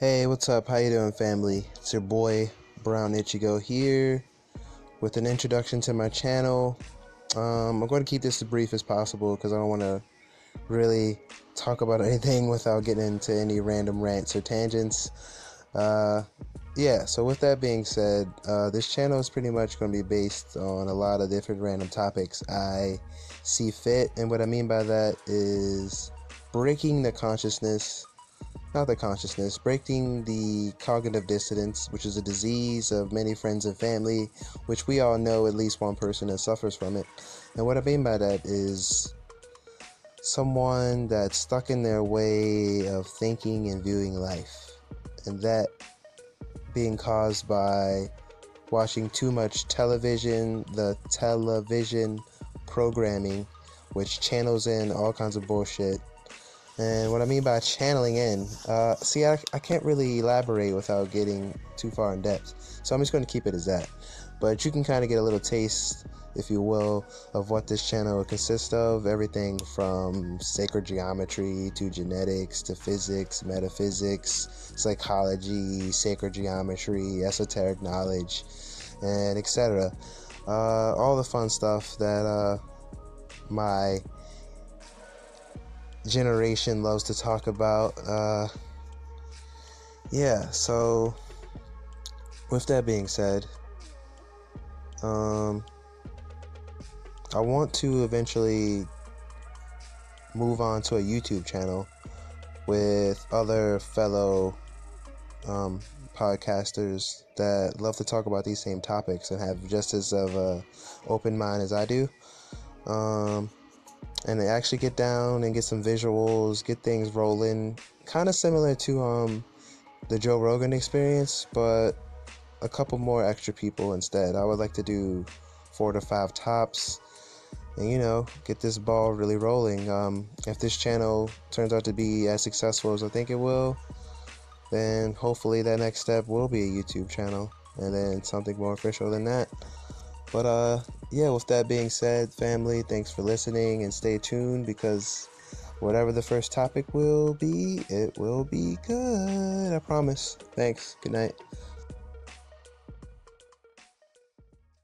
Hey, what's up? How you doing, family? It's your boy Brown Ichigo here with an introduction to my channel. Um, I'm going to keep this as brief as possible because I don't want to really talk about anything without getting into any random rants or tangents. Uh, yeah, so with that being said, uh, this channel is pretty much going to be based on a lot of different random topics I see fit, and what I mean by that is breaking the consciousness not the consciousness, breaking the cognitive dissonance, which is a disease of many friends and family, which we all know at least one person that suffers from it. And what I mean by that is someone that's stuck in their way of thinking and viewing life. And that being caused by watching too much television, the television programming, which channels in all kinds of bullshit and what I mean by channeling in, uh, see, I, I can't really elaborate without getting too far in depth. So I'm just going to keep it as that. But you can kind of get a little taste, if you will, of what this channel consists of. Everything from sacred geometry to genetics to physics, metaphysics, psychology, sacred geometry, esoteric knowledge, and etc. Uh, all the fun stuff that uh, my generation loves to talk about. Uh, yeah, so with that being said, um, I want to eventually move on to a YouTube channel with other fellow um, podcasters that love to talk about these same topics and have just as of a open mind as I do. Um, and they actually get down and get some visuals, get things rolling, kind of similar to um the Joe Rogan experience, but a couple more extra people instead. I would like to do four to five tops and you know get this ball really rolling. Um, if this channel turns out to be as successful as i think it will then hopefully that next step will be a youtube channel and then something more official than that. But uh, yeah, with that being said, family, thanks for listening and stay tuned because whatever the first topic will be, it will be good. I promise. Thanks. Good night.